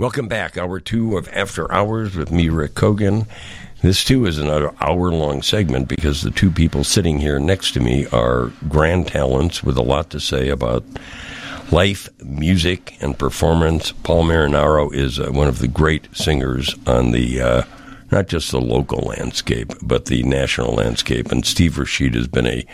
Welcome back. Hour two of After Hours with me, Rick Kogan. This, too, is another hour long segment because the two people sitting here next to me are grand talents with a lot to say about life, music, and performance. Paul Marinaro is uh, one of the great singers on the. Uh, not just the local landscape, but the national landscape. And Steve Rashid has been a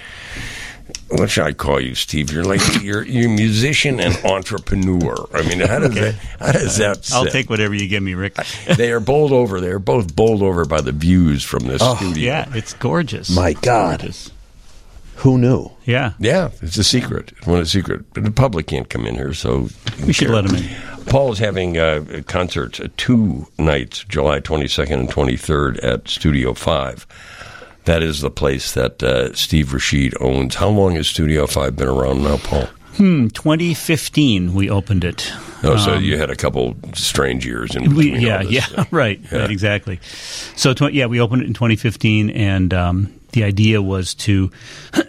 what should I call you, Steve? You're like you're you're a musician and entrepreneur. I mean, how does Okay. that how does that? I'll take whatever you give me, Rick. They are bowled over. They are both bowled over by the views from this studio. Yeah, it's gorgeous. My God. Gorgeous. Who knew? Yeah. Yeah, it's a secret. It's one of the secret. But the public can't come in here, so We should let 'em in. Paul is having uh, concerts uh, two nights, July 22nd and 23rd at Studio 5. That is the place that uh, Steve Rashid owns. How long has Studio 5 been around now, Paul? Hmm, 2015 we opened it. Oh, so you had a couple strange years in between. Um, We, yeah, yeah, right, Yeah. right, exactly. So, tw- yeah, we opened it in 2015, and um, the idea was to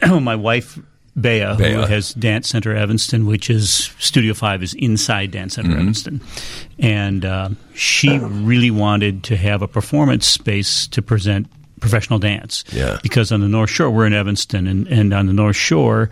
my wife. Bea, who has Dance Center Evanston, which is Studio Five is inside Dance Center Mm-hmm. Evanston, and uh, she really wanted to have a performance space to present professional dance. Yeah. Because on the North Shore, we're in Evanston, and, and on the North Shore,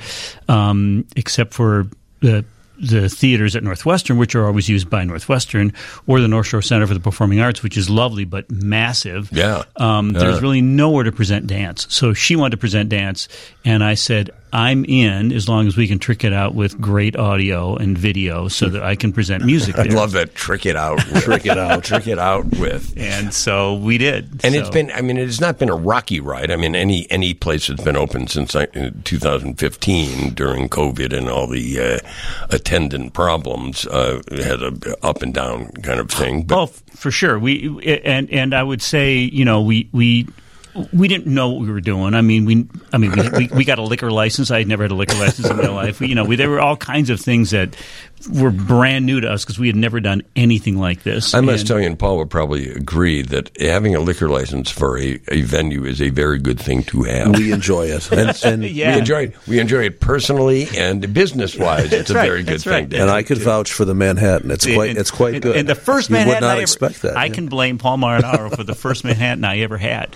um, except for the the theaters at Northwestern, which are always used by Northwestern, or the North Shore Center for the Performing Arts, which is lovely but massive. Yeah. Um, There's really nowhere to present dance. So she wanted to present dance, and I said, I'm in as long as we can trick it out with great audio and video so that I can present music I there. love that. Trick it out. with. trick it out. Trick it out with. And so we did. And So- it's been, I mean, it has not been a rocky ride. I mean, any any place that's been open since uh, 2015 during COVID and all the uh, attendant problems uh, had a up and down kind of thing. But oh, for sure. We and and I would say, you know, we we we didn't know what we were doing. I mean, we I mean, we, we, we got a liquor license. I had never had a liquor license in my life. We, you know, we, there were all kinds of things that were brand new to us because we had never done anything like this. I must And- tell you, and Paul would probably agree that having a liquor license for a, a venue is a very good thing to have. We enjoy it, and, and, Yeah. We enjoy it. We enjoy it personally and business wise. It's a right, very good that's thing. right. to and I could too. vouch for the Manhattan. It's quite and- it's quite and- good. And the first you Manhattan would not I expect ever, that. I yeah. can blame Paul Marinaro for the first Manhattan I ever had.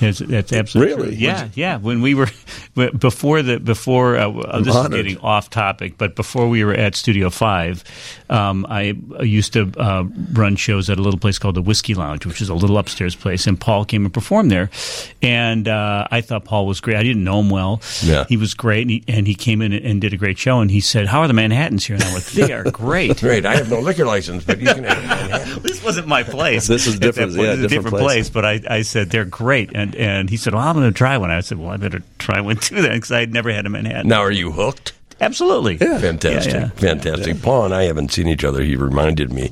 That's, that's absolutely Really? true. Yeah, yeah. When we were before the before uh, uh, this honored. is getting off topic, but before we were at Studio Five, um, I used to uh, run shows at a little place called the Whiskey Lounge, which is a little upstairs place, and Paul came and performed there, and uh, I thought Paul was great. I didn't know him well. Yeah. he was great, and he, and he came in and did a great show. And he said, "How are the Manhattans here?" And I went, "They are great." Great. I have no liquor license, but you can have Manhattan. this wasn't my place. This is that different- yeah, this different different place. place. But I, I said they're great, and and he said, "Well, I'm going to try one." I said, "Well, I better try one too then, because I had never had a Manhattan." Now, are you hooked? Absolutely. Fantastic, Yeah, yeah. fantastic. Paul and I haven't seen each other. He reminded me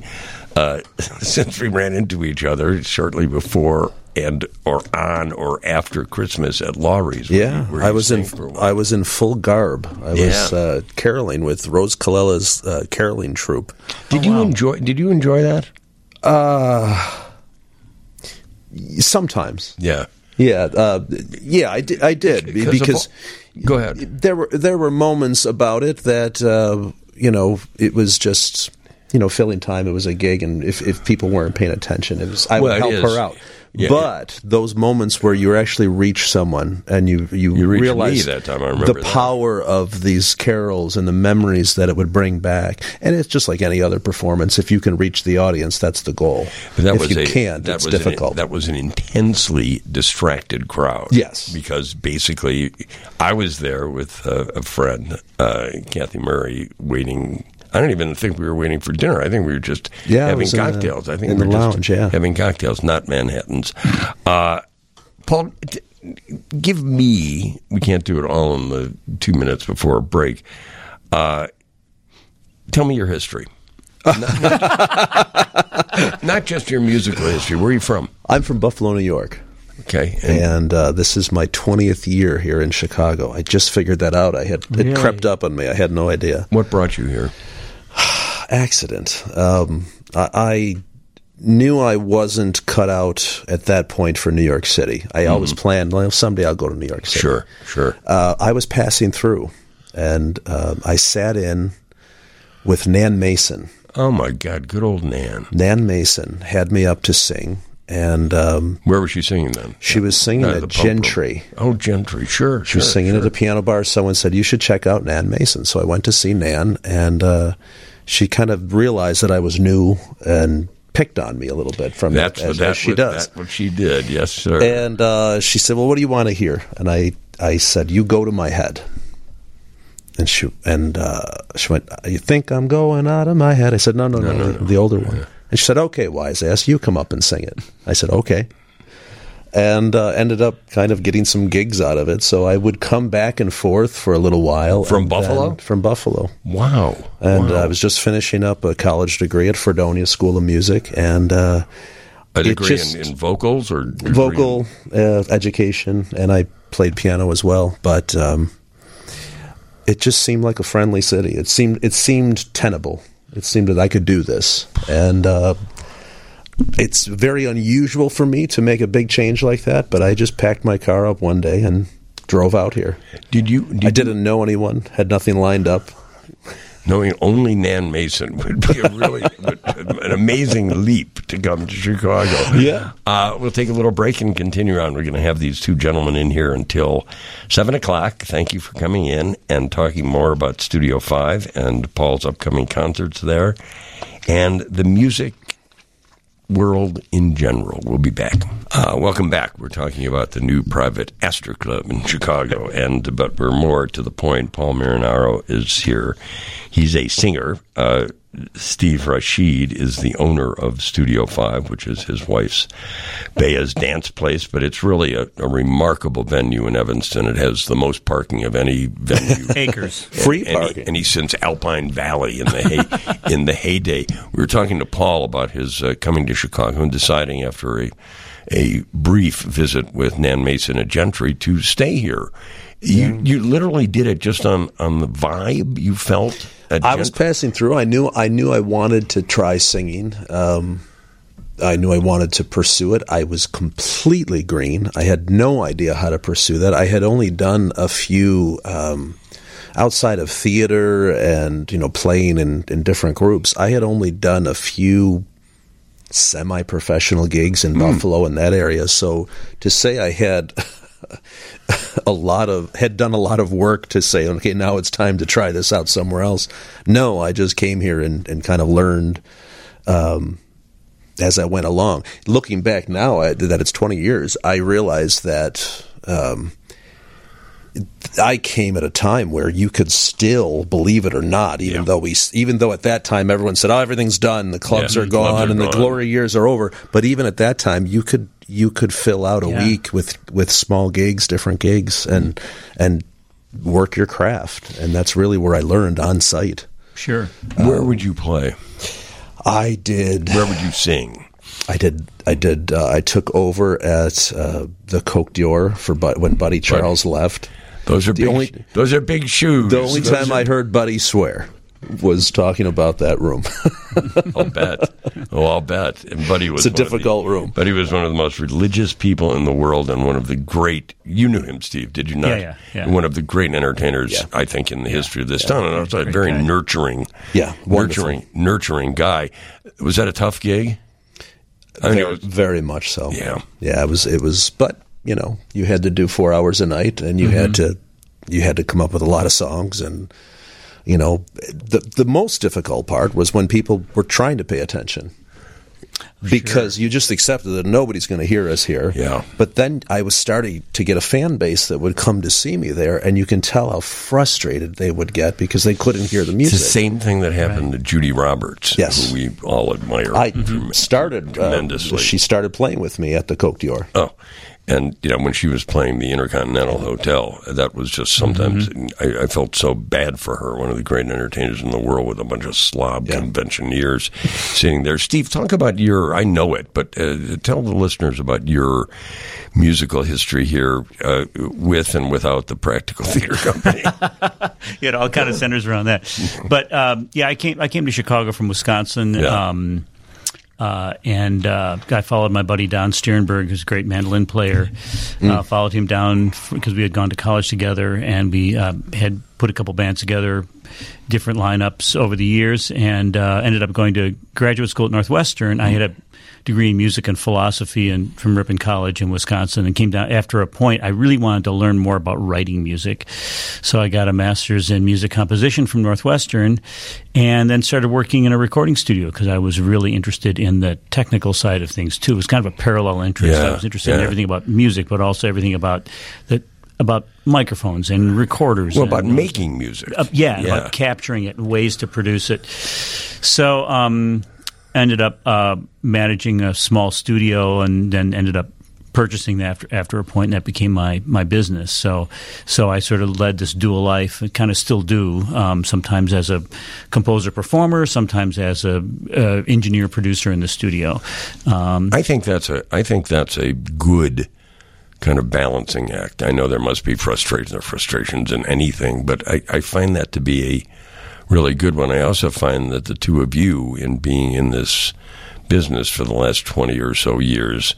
uh, since we ran into each other shortly before and or on or after Christmas at Lawry's. where Yeah, you- where I was in sang for a while. I was in full garb. I was uh, caroling with Rose Colella's uh, caroling troupe. Did you enjoy? Did you enjoy that? Sometimes, Yeah, yeah, uh, yeah, I did. I did Because of go ahead. there were there were moments about it that uh, you know it was just you know filling time. It was a gig, and if, if people weren't paying attention, it was I Well, would help her out. Yeah, but those moments where you actually reach someone and you you, You realize that time, I remember the that. power of these carols and the memories that it would bring back. And it's just like any other performance. If you can reach the audience, that's the goal. But that if was you a, can't, that it's was an- difficult. that was an intensely distracted crowd. Yes. because basically, I was there with uh, a friend, uh, Kathy Murray, waiting. I don't even think we were waiting for dinner. I think we were just Yeah, having was in the- cocktails. I think in we the were just lounge, yeah. having cocktails, not Manhattan's. Uh, Paul, t- give me. We can't do it all in the two minutes before a break. Uh, tell me your history. not, not just your musical history. Where are you from? I'm from Buffalo, New York. Okay. And uh, this is my 20th year here in Chicago. I just figured that out. I had Really? it crept up on me. I had no idea. what brought you here? Accident. Um, I, I knew I wasn't cut out at that point for New York City. I always planned, well, someday I'll go to New York City. Sure, sure. Uh, I was passing through, and uh, I sat in with Nan Mason, Oh my God, good old Nan. Nan Mason had me up to sing, and um, Where was she singing then? she was singing Uh, at. Gentry. Oh, Gentry, sure. She was singing at a piano bar. Someone said you should check out Nan Mason, so I went to see Nan, and uh, she kind of realized that I was new and picked on me a little bit from That's it, what as, that, as she what, does. That's what she did. Yes, sir. And uh, she said, "Well, what do you want to hear?" And I, I said, "You go to my head." And she and uh, she went, "You think I'm going out of my head?" I said, "No, no, no, the, the older one." And she said, "Okay, wise ass, you come up and sing it." I said, "Okay." And uh, ended up kind of getting some gigs out of it. So I would come back and forth for a little while. From Buffalo? From Buffalo. wow. And wow. uh, I was just finishing up a college degree at Fredonia School of Music, and uh, a degree just- in, in vocals or vocal uh, education, and I played piano as well. But um, it just seemed like a friendly city. It seemed it seemed tenable. It seemed that I could do this, and uh, it's very unusual for me to make a big change like that. But I just packed my car up one day and drove out here. Did you? Did I didn't know anyone, had nothing lined up. knowing only Nan Mason would be a really an amazing leap to come to Chicago. Yeah. Uh, we'll take a little break and continue on. We're going to have these two gentlemen in here until seven o'clock. Thank you for coming in and talking more about Studio Five and Paul's upcoming concerts there, and the music world in general. We'll be back. Uh, welcome back. We're talking about the new private Astor Club in Chicago, and but we're more to the point. Paul Marinaro is here. He's a singer. Uh, Steve Rashid is the owner of Studio Five, which is his wife's Bea's dance place. But it's really a, a remarkable venue in Evanston. It has the most parking of any venue Acres. Free and, parking. he, and he's since Alpine Valley in the hay, in the heyday. We were talking to Paul about his uh, coming to Chicago and deciding after a a brief visit with Nan Mason at Gentry to stay here. You you literally did it just on on the vibe you felt. At I was passing through. I knew I knew I wanted to try singing. Um, I knew I wanted to pursue it. I was completely green. I had no idea how to pursue that. I had only done a few um, outside of theater and you know playing in, in different groups. I had only done a few semi-professional gigs in Buffalo in that area. So to say I had a lot of had done a lot of work to say, okay, now it's time to try this out somewhere else. No, I just came here and, and kind of learned um, as I went along. Looking back now at, that it's 20 years, I realized that um, I came at a time where you could still believe it or not, even Yeah. though we, even though at that time everyone said, "Oh, everything's done, the clubs Yeah, are the gone, clubs are and the glory years are over." But even at that time, you could you could fill out a Yeah. week with with small gigs, different gigs, and and work your craft, and that's really where I learned on site. Sure. Where would you play? I did. Where would you sing? I did. I did. Uh, I took over at uh, the Coq d'Or for but when Buddy Charles left. Those are big. only- those are big shoes. The only Those time are- I heard Buddy swear was talking about that room. I'll bet. Oh, I'll bet. And Buddy was It's a one of the- difficult room. Buddy was one of the most religious people in the world, and one of the great. You knew him, Steve, did you not? Yeah, yeah, yeah. One of the great entertainers, Yeah. I think, in the history of this town, and also a very guy. nurturing, Yeah, wonderful. nurturing, nurturing guy. Was that a tough gig? I mean, it very, was- very much so. Yeah. yeah. It was. It was. But you know, you had to do four hours a night, and you had Mm-hmm. to you had to come up with a lot of songs, and you know, the the most difficult part was when people were trying to pay attention. Because you just accepted that nobody's going to hear us here. Yeah. But then I was starting to get a fan base that would come to see me there, and you can tell how frustrated they would get because they couldn't hear the it's music. the same thing that happened to Judy Roberts, Yes. who we all admire. I trem- started uh, tremendously. she started playing with me at the Coq d'Or. Oh, and you know when she was playing the Intercontinental Hotel, that was just sometimes I, I felt so bad for her. One of the great entertainers in the world with a bunch of slob conventioneers sitting there. Steve, talk about your. I know it, but uh, tell the listeners about your musical history here uh, with and without the Practical Theater Company. it all kind of centers around that. But um, yeah, I came I came to Chicago from Wisconsin. Yeah. Um, uh, and uh, I followed my buddy Don Stiernberg, who's a great mandolin player. Uh, followed him down because we had gone to college together, and we uh, had put a couple bands together, different lineups over the years, and uh, ended up going to graduate school at Northwestern. I had a degree in music and philosophy and from Ripon College in Wisconsin and came down after a point I really wanted to learn more about writing music. So I got a master's in music composition from Northwestern and then started working in a recording studio because I was really interested in the technical side of things too. It was kind of a parallel interest. Yeah, I was interested in everything about music but also everything about the about microphones and recorders. Well, and about making music. uh, yeah, Yeah. about capturing it and ways to produce it. So, um, ended up uh, managing a small studio, and then ended up purchasing that after after a point, and that became my my business. So, so I sort of led this dual life, and kind of still do. Um, sometimes as a composer performer, sometimes as a uh, engineer producer in the studio. Um, I think that's a I think that's a good kind of balancing act. I know there must be frustrations or frustrations in anything, but I, I find that to be a really good one. I also find that the two of you in being in this business for the last twenty or so years,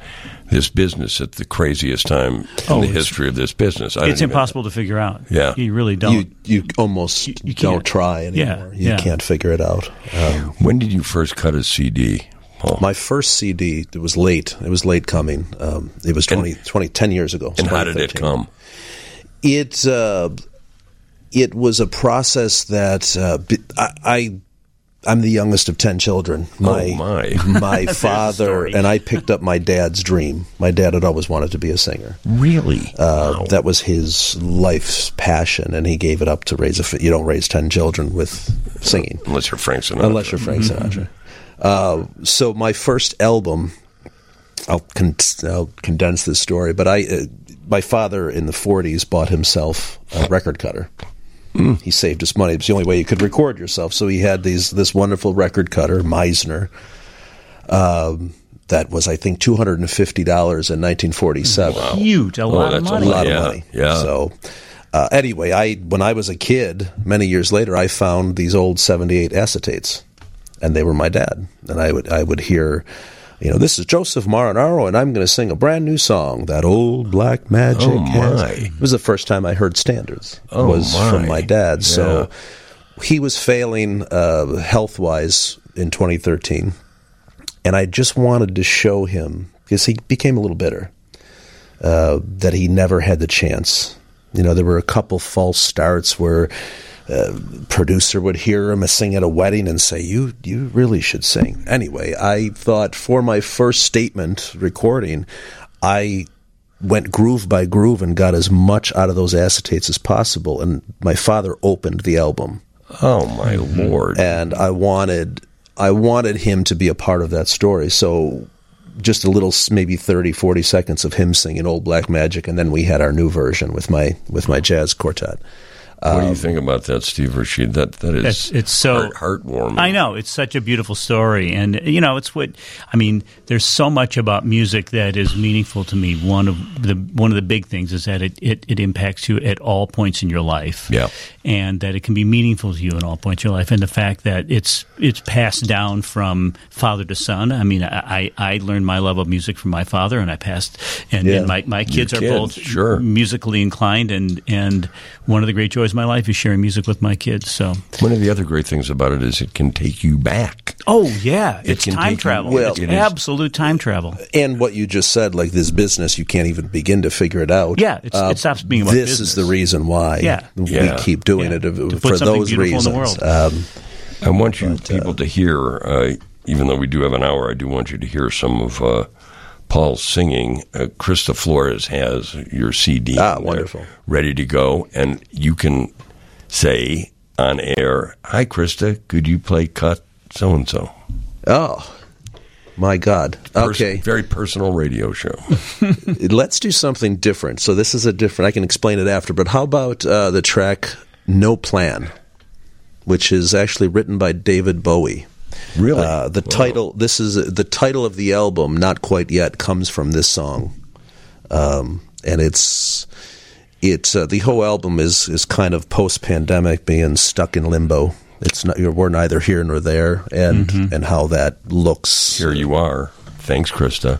this business at the craziest time in Oh, the history of this business. I don't it's even- impossible to figure out. Yeah. you really don't. You you almost You- you don't can't. try Yeah, anymore. you yeah. can't figure it out. Um, When did you first cut a CD? Paul? my first CD, it was late. It was late coming. Um, it was 20, 20 10 years ago. and how did it come? It uh, it was a process that uh, b- I, I I'm the youngest of ten children. My Oh, my. my father and I picked up my dad's dream. My dad had always wanted to be a singer. Really? Uh, That was his life's passion, and he gave it up to raise a. Fi- you don't raise ten children with singing Unless you're Frank Sinatra. unless you're Frank Sinatra. Uh, so my first album, I'll, con- I'll condense this story, but I, uh, my father in the '40s bought himself a record cutter. He saved his money. It was the only way you could record yourself. So he had these this wonderful record cutter, Meisner. Um, that was, I think, two hundred and fifty dollars in nineteen forty seven Huge, a lot of that's a money. a lot Yeah, of money. yeah. So uh, anyway, I when I was a kid, many years later, I found these old '78 acetates, and they were my dad. And I would I would hear, you know, this is Joseph Marinaro, and I'm going to sing a brand new song, that old black magic. Oh, has-" my. It was the first time I heard standards. Oh, was my. from my dad. Yeah. So he was failing uh, health wise in 2013 and I just wanted to show him because he became a little bitter uh, that he never had the chance. You know, there were a couple false starts where uh, producer would hear him sing at a wedding and say, "You, you really should sing." Anyway, I thought for my first statement recording, I went groove by groove and got as much out of those acetates as possible. And my father opened the album Oh my lord! and I wanted I wanted him to be a part of that story. So just a little maybe 30 40 seconds of him singing old black magic and then we had our new version with my with my jazz quartet. What do you um, think about that, Steve Rashid? That that is It's- it's so- heart, heartwarming. I know it's such a beautiful story, and you know it's what I mean. There's so much about music that is meaningful to me. One of the one of the big things is that it, it, it impacts you at all points in your life, Yeah. and that it can be meaningful to you in all points in your life. And the fact that it's it's passed down from father to son. I mean, I I I learned my love of music from my father, and I passed, and, Yeah. and my my kids are kids, both sure. musically inclined, and and one of the great joys of my life is sharing music with my kids. So. One of the other great things about it is it can take you back. Oh yeah, It it's can time take you- travel. Well, it's it is- absolute time travel. And what you just said like this business you can't even begin to figure it out. Uh, Yeah, it's- it stops being about This business. is the reason why Yeah. we Yeah. keep doing Yeah. it uh, To put for those beautiful in reasons. the world. Um, I want you people to hear, uh, even though we do have an hour, I do want you to hear some of uh, Paul's singing. Uh, Krista Flores has your CD Ah, wonderful. ready to go, and you can say on air, "Hi, Krista, could you play cut so and so?" oh my God. Okay. very personal radio show. let's do something different. So this is a different. I can explain it after. But how about uh, the track "No Plan," which is actually written by David Bowie. Really? Uh, the title. This is the title of the album. Not quite yet comes from this song, um, and it's it's uh, the whole album is is kind of post pandemic, being stuck in limbo. It's not. We're neither here nor there, and and how that looks. Here you are. Thanks, Krista.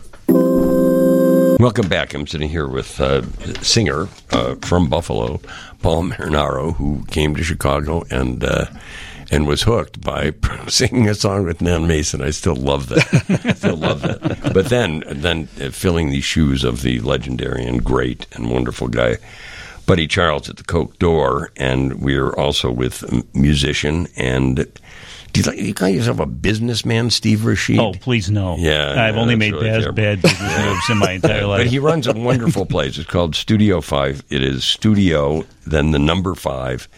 Welcome back. I'm sitting here with uh, singer uh, from Buffalo, Paul Marinaro, who came to Chicago and uh, and was hooked by singing a song with Nan Mason. I still love that. I still love that. But then then uh, filling the shoes of the legendary and great and wonderful guy. Buddy Charles at the Coq d'Or, and we're also with a musician and do you, like, you call yourself a businessman, Steve Rashid? Oh, please no. Yeah, I've only made really bad, bad business moves in my entire life. But he runs a wonderful place. It's called Studio Five. It is studio, then the number five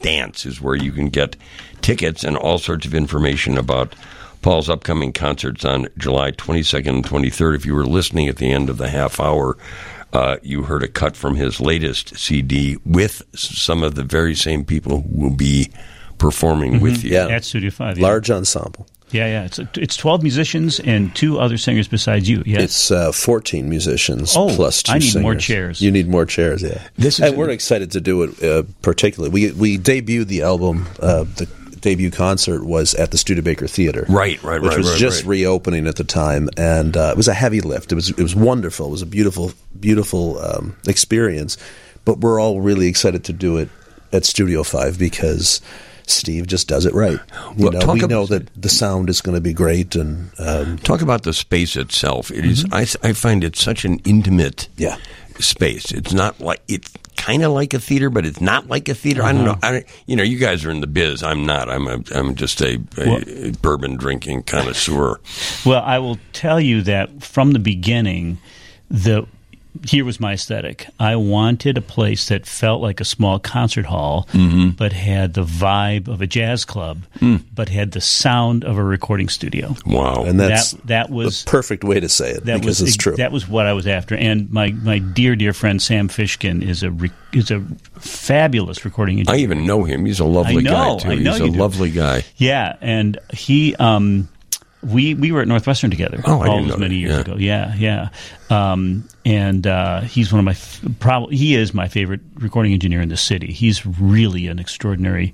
dance is where you can get tickets and all sorts of information about Paul's upcoming concerts on July 22nd and 23rd. If you were listening at the end of the half hour, uh, you heard a cut from his latest CD with some of the very same people who will be performing with you. Yeah. At Studio Five, yeah. Large ensemble. Yeah, yeah. It's it's twelve musicians and two other singers besides you. Yeah, It's uh, 14 musicians Oh, plus two I need more chairs. You need more chairs, yeah. This is and a- we're excited to do it. Uh, particularly, we we debuted the album. Uh, the debut concert was at the Studebaker Theater, Right, right, right. which was right, just right. reopening at the time, and uh, it was a heavy lift. It was it was wonderful. It was a beautiful beautiful um, experience. But we're all really excited to do it at Studio Five because. Steve just does it right. You Well, know, talk we ab- know that the sound is going to be great, and um, Talk about the space itself. It is- I, I find it such an intimate Yeah. space. It's not like it's kind of like a theater, but it's not like a theater. I don't know. I, don't- you know, you guys are in the biz. I'm not. I'm a, I'm just a, a bourbon drinking connoisseur. Well, I will tell you that from the beginning, the here was my aesthetic. I wanted a place that felt like a small concert hall, Mm-hmm. but had the vibe of a jazz club, Hmm. but had the sound of a recording studio. Wow. and that's that that was the perfect way to say it that because was it's true. That was what I was after. And my, my dear dear friend Sam Fishkin is a re, is a fabulous recording I even know him. He's a lovely I know, guy too. I know He's a do. lovely guy. Yeah, and he, um, we we were at Northwestern together Oh, I all those many that. years Yeah. ago. Yeah, yeah. Um, and uh, he's one of my f- probably he is my favorite recording engineer in the city. He's really an extraordinary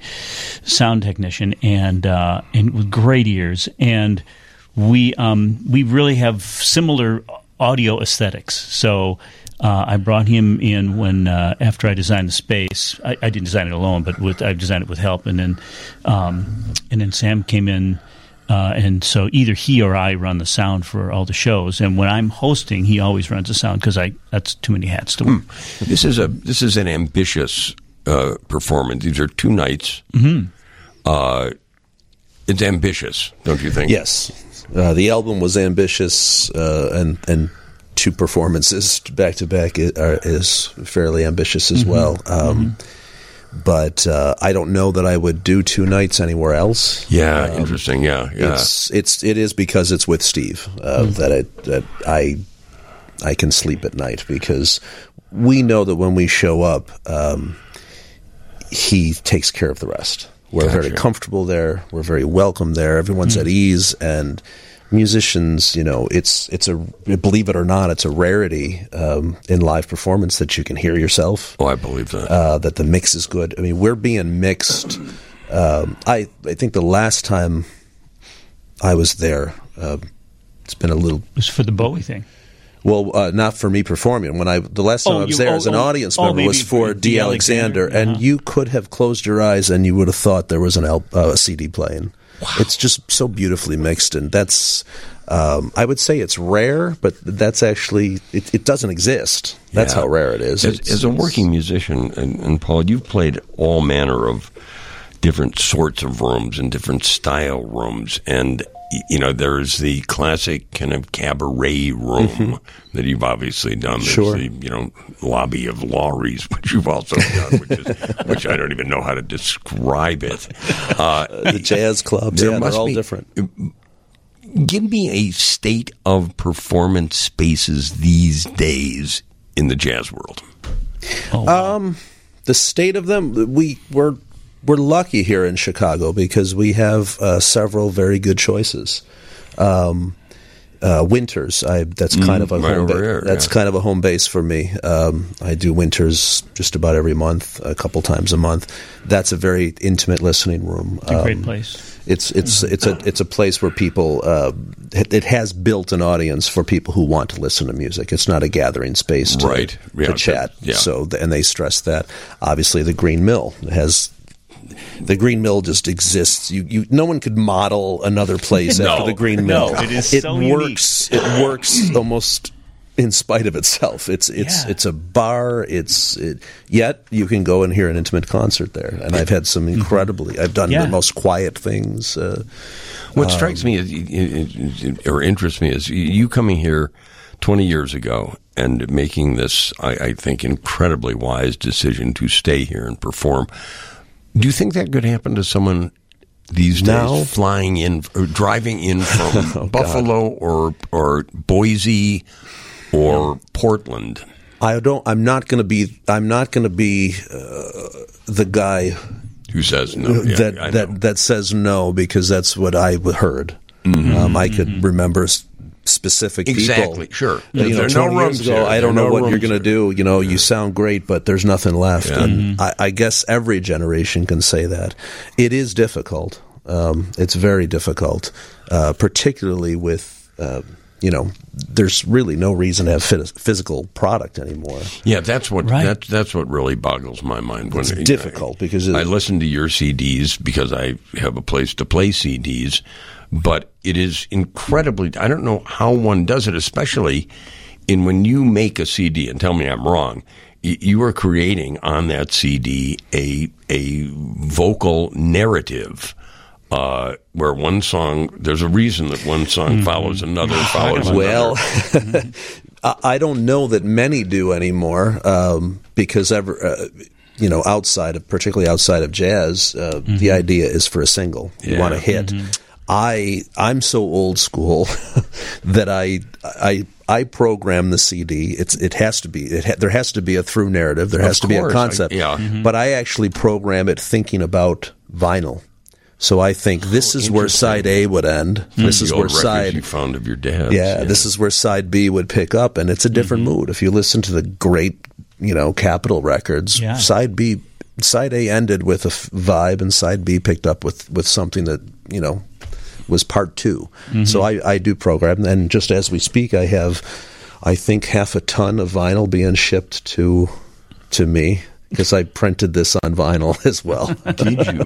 sound technician and uh, and with great ears. And we um, we really have similar audio aesthetics. So. Uh, I brought him in when uh, after I designed the space. I, I didn't design it alone, but with, I designed it with help. And then um, and then Sam came in, uh, and so either he or I run the sound for all the shows. And when I'm hosting, he always runs the sound because I that's too many hats to wear. This is a this is an ambitious uh, performance. These are two nights. Mm-hmm. Uh, it's ambitious, don't you think? Yes, uh, the album was ambitious, uh, and and two performances back to back is fairly ambitious as well. Um, But uh, I don't know that I would do two nights anywhere else. Yeah. interesting. Yeah. Yeah. It's it's it is because it's with Steve uh, that I that I I can sleep at night because we know that when we show up, um, he takes care of the rest. We're very comfortable there. We're very welcome there. Everyone's at ease, and musicians, you know, it's it's a believe it or not, it's a rarity um, in live performance that you can hear yourself oh, I believe that. uh, that the mix is good. I mean, we're being mixed. Um, I I think the last time I was there, uh, it's been a little. It was for the Bowie thing. Well, uh, not for me performing. When I the last time Oh, I was you- there oh, as an oh, audience oh, member maybe was for for Dee Dee Alexander, Alexander, and uh-huh. you could have closed your eyes and you would have thought there was an L, uh, a CD playing. It's just so beautifully mixed, and that's. Um, I would say it's rare, but that's actually it, it doesn't exist. That's Yeah. how rare it is. As, as a working musician, and, and Paul, you've played all manner of different sorts of rooms and different style rooms, and you know there's the classic kind of cabaret room that you've obviously done. There's Mm-hmm. Sure. the you know lobby of Lawry's, which you've also done, which is which I don't even know how to describe it. Uh, the jazz clubs, yeah, they're all be- different. give me a state of performance spaces these days in the jazz world. Oh, wow. the state of them we we're we're lucky here in Chicago because we have uh, several very good choices. Um, uh, winters. I that's kind of a Mm, right home ba- here, that's yeah. kind of a home base for me. Um, I do winters just about every month, a couple times a month. That's a very intimate listening room. It's a great Um, place. It's it's it's a it's a place where people uh, it, it has built an audience for people who want to listen to music. It's not a gathering space to, Right. Yeah, to chat. yeah. So and they stress that. Obviously, the Green Mill has. The Green Mill just exists. You, you, no one could model another place No. after the Green mill. No, Mill. it is it so unique. works. It works almost in spite of itself. It's it's Yeah. it's a bar. It's it, yet you can go and hear an intimate concert there. And I've had some incredibly. I've done Mm-hmm. Yeah. the most quiet things. Uh, What strikes me is, or interests me is you coming here 20 years ago and making this, I, I think, incredibly wise decision to stay here and perform. Do you think that could happen to someone these days Now? flying in, or driving in from Oh, Buffalo or or Boise or Portland? I don't. I'm not going to be. I'm not going to be uh, the guy Who says no? Yeah, that that that says no because that's what I heard. Mm-hmm. Um, I could remember s- specific Exactly, people. sure. You There know, are no rooms ago. I don't know no what you're going to do. You know, you sound great, but there's nothing left. Yeah. And I, I guess every generation can say that. It is difficult. Um, it's very difficult, uh, particularly with. Uh, you know, there's really no reason to have phys- physical product anymore. Yeah, that's what Right. that's that's what really boggles my mind. When It's you know, difficult because it- I listen to your CDs because I have a place to play CDs, but it is incredibly. I don't know how one does it, especially in when you make a CD. And tell me I'm wrong. You are creating on that CD a a vocal narrative. Uh, where one song, there's a reason that one song follows another, follows another. Well, I I don't know that many do anymore um, because ever, uh, you know, outside of particularly outside of jazz, uh, the idea is for a single. You want a hit. I I'm so old school that I I I program the CD. It's it has to be it ha, there has to be a through narrative. There has to be a course, I- concept. yeah. But I actually program it thinking about vinyl. So I think this is where side A would end. Hmm. This is where side you found of your dad. yeah, this is where side B would pick up, and it's a different mm-hmm. mood. If you listen to the great, you know, Capitol records, Yeah. side B, side A ended with a f- vibe, and side B picked up with with something that you know was part 2 So mm-hmm. I, I do program, and just as we speak, I have, I think, half a ton of vinyl being shipped to to me because I printed this on vinyl as well. Did you?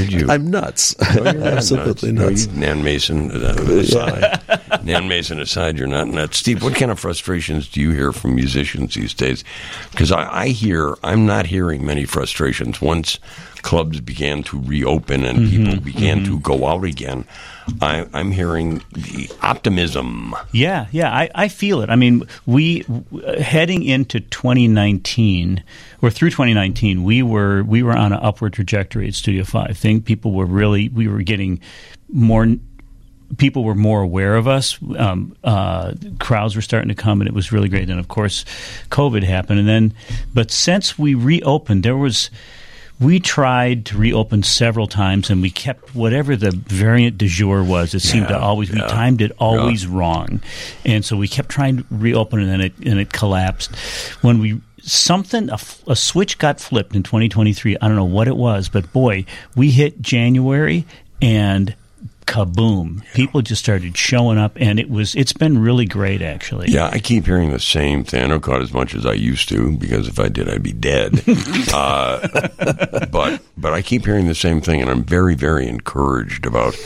Did you? I'm nuts, No, you're not absolutely No, nuts. you- Nan Mason uh, aside. Nan Mason aside, you're not nuts. Steve, what kind of frustrations do you hear from musicians these days? Because I, I hear, I'm not hearing many frustrations. Once clubs began to reopen and Mm-hmm, people began to go out again, I, I'm hearing the optimism. Yeah, yeah, I, I feel it. I mean, we heading into 2019 or through 2019, we were we were on an upward trajectory at Studio Five. Think people were really we were getting more. People were more aware of us. Um, uh, crowds were starting to come, and it was really great. And of course, COVID happened, and then, but since we reopened, there was we tried to reopen several times, and we kept whatever the variant du jour was. It seemed to Yeah, always we timed it always wrong, and so we kept trying to reopen, and then it and it collapsed. When we something a switch got flipped in 2023. I don't know what it was, but boy, we hit January and kaboom! People just started showing up, and it was it's been really great actually. Yeah, I keep hearing the same thing. I don't caught as much as I used to because if I did, I'd be dead. uh, but but I keep hearing the same thing, and I'm very very encouraged about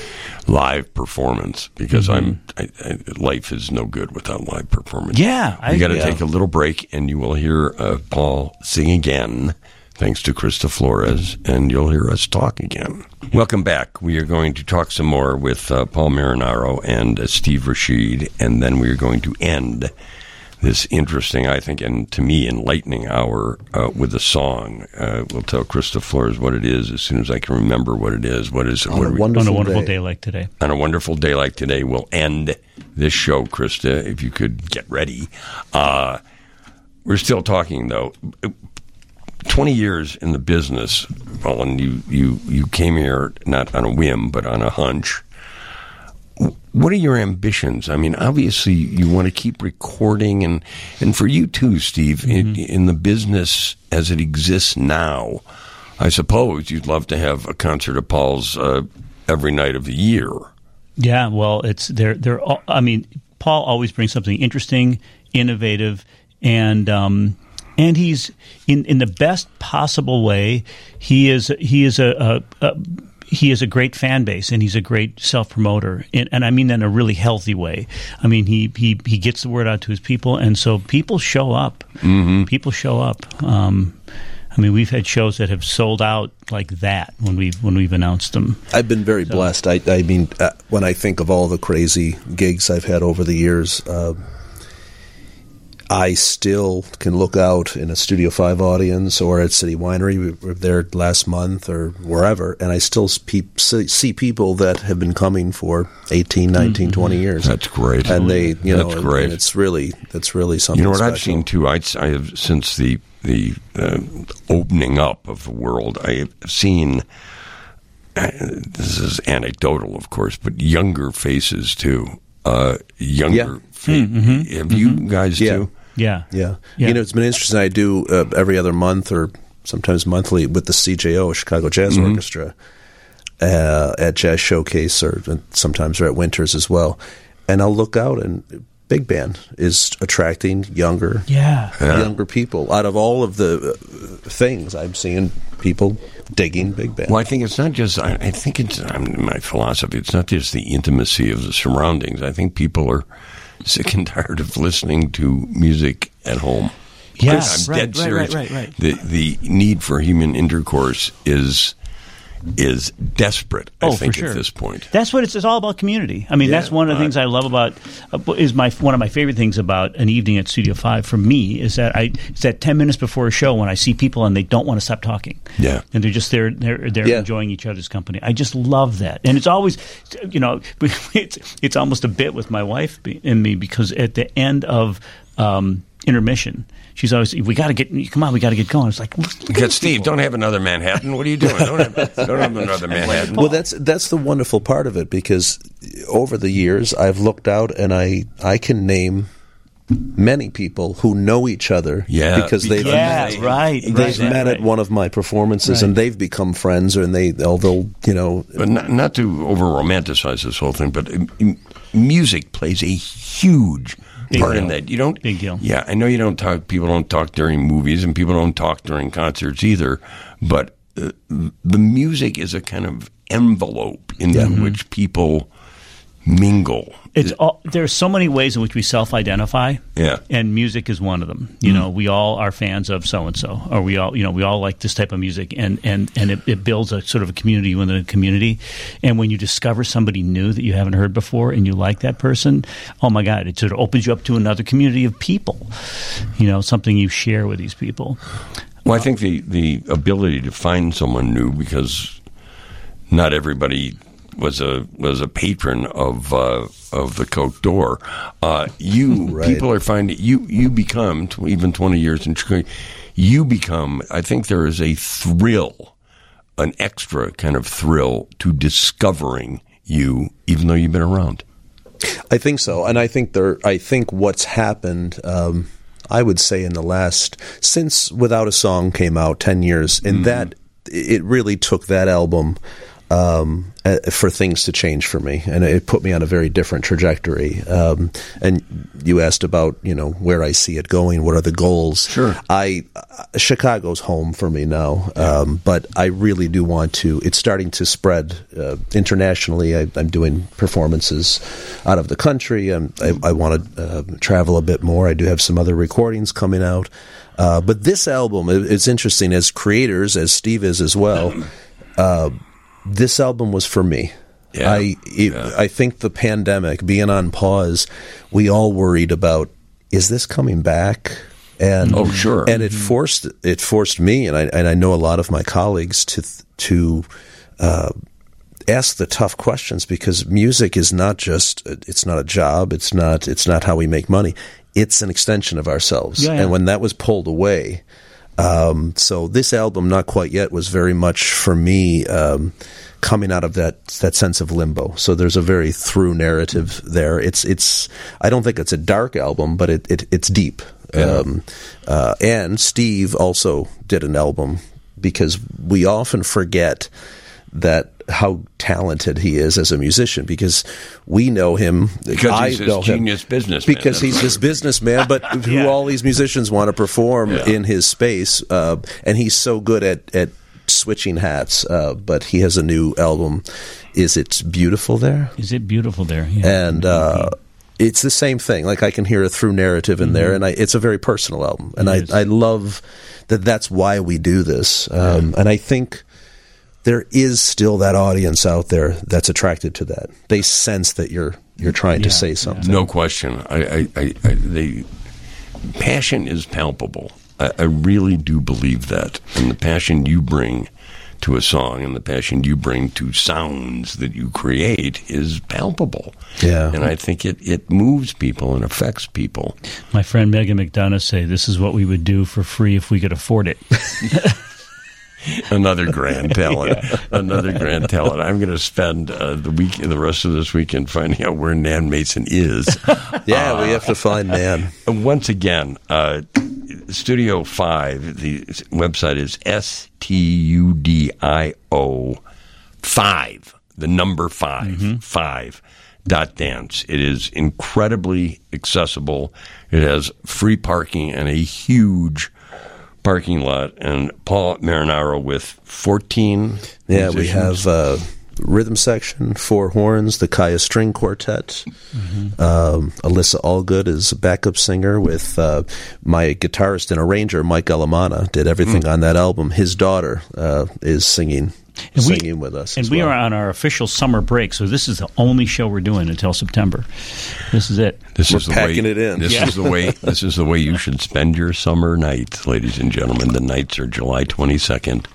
live performance because I'm I, I, life is no good without live performance. Yeah, we got to yeah. take a little break, and you will hear uh, Paul sing again. Thanks to Krista Flores, and you'll hear us talk again. Welcome back. We are going to talk some more with uh, Paul Marinaro and uh, Steve Rashid, and then we are going to end this interesting, I think, and to me, enlightening hour uh, with a song. Uh, we'll tell Krista Flores what it is as soon as I can remember what it is. What is it? On What a are we- wonderful, on a wonderful day. day like today. on a wonderful day like today, we'll end this show, Krista, if you could get ready. Uh, we're still talking, though. 20 years in the business, well, and you, you, you came here not on a whim, but on a hunch. what are your ambitions? I mean, obviously, you want to keep recording, and and for you too, Steve, mm-hmm. in, in, the business as it exists now, I suppose you'd love to have a concert of Paul's uh, every night of the year. Yeah, well, it's they're they're. I mean, Paul always brings something interesting, innovative, and. Um, and he's in, in the best possible way. He is he is a, a, a he is a great fan base and he's a great self promoter, and, and, I mean that in a really healthy way. I mean he he he gets the word out to his people, and so people show up. Mm-hmm. People show up. Um, I mean, we've had shows that have sold out like that when we when we've announced them. I've been very so. blessed. I, I mean, uh, when I think of all the crazy gigs I've had over the years, uh, I still can look out in a Studio 5 audience or at City Winery. We were there last month or wherever, and I still see people that have been coming for 18, 19, mm-hmm. 20 years. That's great. And they, you know, That's great. it's really, that's really something You know what special. I've seen too? I, I have, since the, the uh, opening up of the world, I have seen uh, this is anecdotal, of course, but younger faces too. Uh, younger. Yeah. Fa- mm-hmm. Have you mm-hmm. guys yeah. too? Yeah. yeah, yeah. You know, it's been interesting. I do uh, every other month or sometimes monthly with the CJO, Chicago Jazz mm-hmm. Orchestra, uh, at Jazz Showcase, or sometimes they're at Winters as well. And I'll look out and big band is attracting younger, yeah. yeah. younger people. Out of all of the uh, things, I'm seeing people digging big band. Well, I think it's not just. I, I think it's my philosophy. It's not just the intimacy of the surroundings. I think people are sick and tired of listening to music at home. Yes, I'm right, dead serious. Right, right, right, The the need for human intercourse is is desperate. I oh, think sure. at this point. That's what it's, it's all about. Community. I mean, yeah, that's one of the things I love about uh, is my one of my favorite things about an evening at Studio Five for me is that I it's that ten minutes before a show when I see people and they don't want to stop talking. Yeah, and they're just there they're they're yeah. enjoying each other's company. I just love that, and it's always you know it's it's almost a bit with my wife and me because at the end of um, intermission she's always, we got to get, come on, we got to get going. It's like, because Steve, don't have another Manhattan. What are you doing? Don't have, don't have another Manhattan. Well, that's that's the wonderful part of it because over the years I've looked out and I I can name many people who know each other yeah, because they've yeah, met, right, they've right, met right. at one of my performances and they've become friends and they although you know but not, not to over romanticize this whole thing but um, music plays a huge Big part deal. in that. You don't big deal. Yeah, I know you don't talk. People don't talk during movies, and people don't talk during concerts either. But uh, the music is a kind of envelope in yeah. which people mingle. It's all, there's so many ways in which we self-identify. Yeah, and music is one of them. You mm know, we all are fans of so and so, or we all, you know, we all like this type of music, and and and it, it, builds a sort of a community within a community. And when you discover somebody new that you haven't heard before, and you like that person, oh my God, it sort of opens you up to another community of people. You know, something you share with these people. Well, I think the the ability to find someone new because not everybody was a was a patron of uh, of the Coq d'Or. Uh, you right. people are finding you you become even twenty years in Chicago. You become. I think there is a thrill, an extra kind of thrill to discovering you, even though you've been around. I think so, and I think there. I think what's happened. Um, I would say in the last since Without a Song came out ten years, and mm. that it really took that album um, uh, for things to change for me, and it put me on a very different trajectory. Um, and you asked about you know where I see it going. What are the goals? Sure. I uh, Chicago's home for me now, um, but I really do want to. It's starting to spread uh, internationally. I, am doing performances out of the country. I, I want to uh, travel a bit more. I do have some other recordings coming out. Uh, but this album, it's interesting as creators, as Steve is as well. This album was for me. Yeah, I it, yeah. I think the pandemic being on pause, we all worried about is this coming back? And oh sure, and it forced it forced me, and I and I know a lot of my colleagues to to uh, ask the tough questions because music is not just it's not a job, it's not it's not how we make money. It's an extension of ourselves, yeah, and when that was pulled away, um, so this album, not quite yet, was very much for me. Um, coming out of that that sense of limbo. So there's a very through narrative there. It's it's I don't think it's a dark album, but it, it it's deep. Um, uh, and Steve also did an album because we often forget that how talented he is as a musician because we know him Because I he's this know him genius businessman. because he's this businessman, but who all these musicians want to perform Yeah. in his space, uh, and he's so good at at switching hats. Uh, but he has a new album. Is it beautiful there? Is it beautiful there? Yeah. And uh, it's the same thing. Like I can hear a through narrative in there, and I, it's a very personal album, and I Mm-hmm. I love that. That's why we do this, um, and I think. There is still that audience out there that's attracted to that. They sense that you're you're trying to Yeah, say yeah. something. No question. I, I, I, I the passion is palpable. I, I really do believe that, and the passion you bring to a song and the passion you bring to sounds that you create is palpable. Yeah. and I think it it moves people and affects people. My friend Megon McDonough say this is what we would do for free if we could afford it. Another grand talent. Another grand talent. I'm going to spend uh, the week, the rest of this weekend, finding out where Nan Mason is. Yeah, we have to find Nan. Once again, uh, Studio 5, the website is S T U D I O 5, the number 5, 5 dot dance. It is incredibly accessible. It has free parking and a huge parking lot. And Paul Marinaro with 14 Yeah, we have uh, rhythm section, four horns, the Kaia String Quartet. Um, Alyssa Allgood is a backup singer with uh, my guitarist and arranger, Mike Allemana, did everything on that album. His daughter uh, is singing And we- singing with us. And as we well. are on our official summer break, so this is the only show we're doing until September. This is it. This We're is the packing way, it in. This Yeah. is the way. This is the way you should spend your summer night, ladies and gentlemen. The nights are July twenty second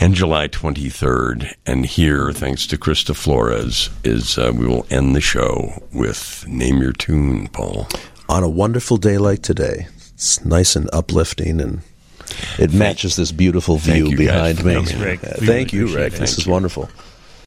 and July twenty third. And here, thanks to Krista Flores, is uh, we will end the show with "Name Your Tune," Paul. on a wonderful day like today. It's nice and uplifting, and it matches this beautiful view you behind me. Uh, thank really you, Rick. This Thank is you. wonderful.